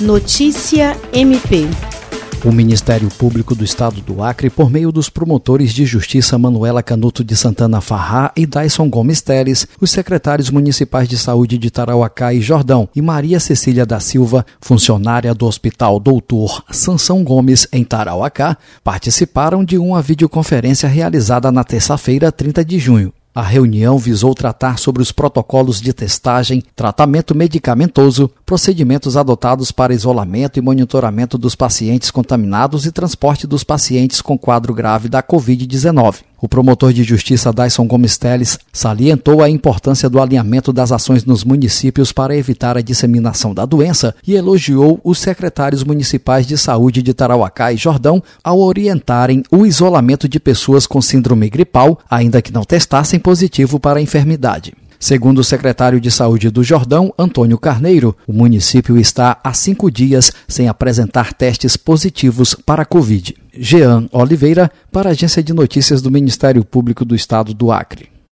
Notícia MP. O Ministério Público do Estado do Acre, por meio dos promotores de justiça Manuela Canuto de Santana Farrá e Dyson Gomes Teles, os secretários municipais de saúde de Tarauacá e Jordão e Maria Cecília da Silva, funcionária do Hospital Doutor Sansão Gomes em Tarauacá, participaram de uma videoconferência realizada na terça-feira, 30 de junho. A reunião visou tratar sobre os protocolos de testagem, tratamento medicamentoso, procedimentos adotados para isolamento e monitoramento dos pacientes contaminados e transporte dos pacientes com quadro grave da Covid-19. O promotor de justiça Dyson Gomes Teles salientou a importância do alinhamento das ações nos municípios para evitar a disseminação da doença e elogiou os secretários municipais de saúde de Tarauacá e Jordão ao orientarem o isolamento de pessoas com síndrome gripal, ainda que não testassem positivo para a enfermidade. Segundo o secretário de Saúde do Jordão, Antônio Carneiro, o município está há cinco dias sem apresentar testes positivos para a Covid. Jean Oliveira, para a Agência de Notícias do Ministério Público do Estado do Acre.